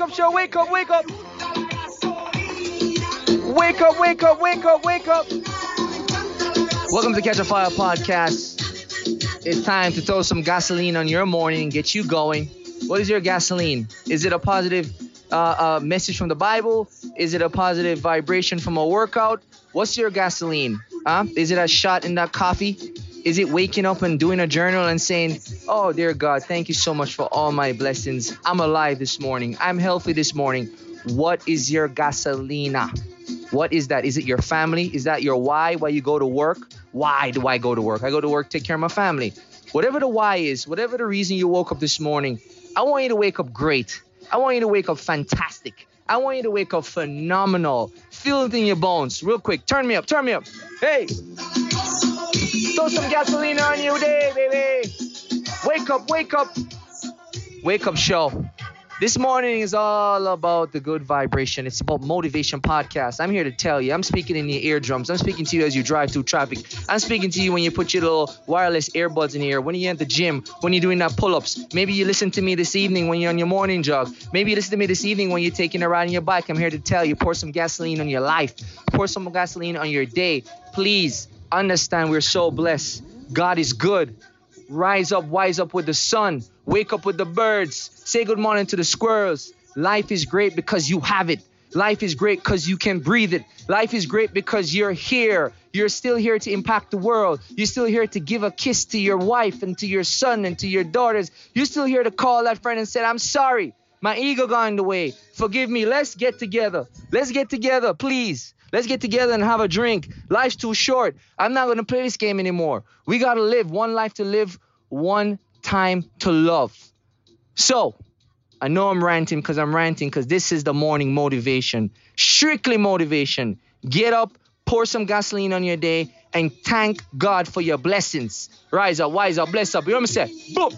wake up show, wake up, wake up. Wake up, wake up, wake up, wake up. Welcome to Catch a Fire podcast. It's time to throw some gasoline on your morning and get you going. What is your gasoline? Is it a positive uh, uh, message from the Bible? Is it a positive vibration from a workout? What's your gasoline? Huh? Is it a shot in that coffee? Is it waking up and doing a journal and saying, Oh, dear God, thank you so much for all my blessings. I'm alive this morning. I'm healthy this morning. What is your gasolina? What is that? Is it your family? Is that your why? Why you go to work? Why do I go to work? I go to work, take care of my family. Whatever the why is, whatever the reason you woke up this morning, I want you to wake up great. I want you to wake up fantastic. I want you to wake up phenomenal. Feel it in your bones. Real quick. Turn me up. Turn me up. Hey. Throw some gasoline on you day, baby. Wake up, wake up. Wake up show. This morning is all about the good vibration. It's about motivation podcast. I'm here to tell you. I'm speaking in your eardrums. I'm speaking to you as you drive through traffic. I'm speaking to you when you put your little wireless earbuds in here, when you're at the gym, when you're doing that pull-ups. Maybe you listen to me this evening when you're on your morning jog. Maybe you listen to me this evening when you're taking a ride on your bike. I'm here to tell you, pour some gasoline on your life. Pour some gasoline on your day. Please understand we're so blessed. God is good. Rise up, wise up with the sun. Wake up with the birds. Say good morning to the squirrels. Life is great because you have it. Life is great because you can breathe it. Life is great because you're here. You're still here to impact the world. You're still here to give a kiss to your wife and to your son and to your daughters. You're still here to call that friend and say, I'm sorry. My ego got in the way. Forgive me. Let's get together. Let's get together, please. Let's get together and have a drink. Life's too short. I'm not going to play this game anymore. We got to live one life to live, one time to love. So, I know I'm ranting because I'm ranting because this is the morning motivation. Strictly motivation. Get up, pour some gasoline on your day, and thank God for your blessings. Rise up, wise up, bless up. You know what I'm saying? Boom.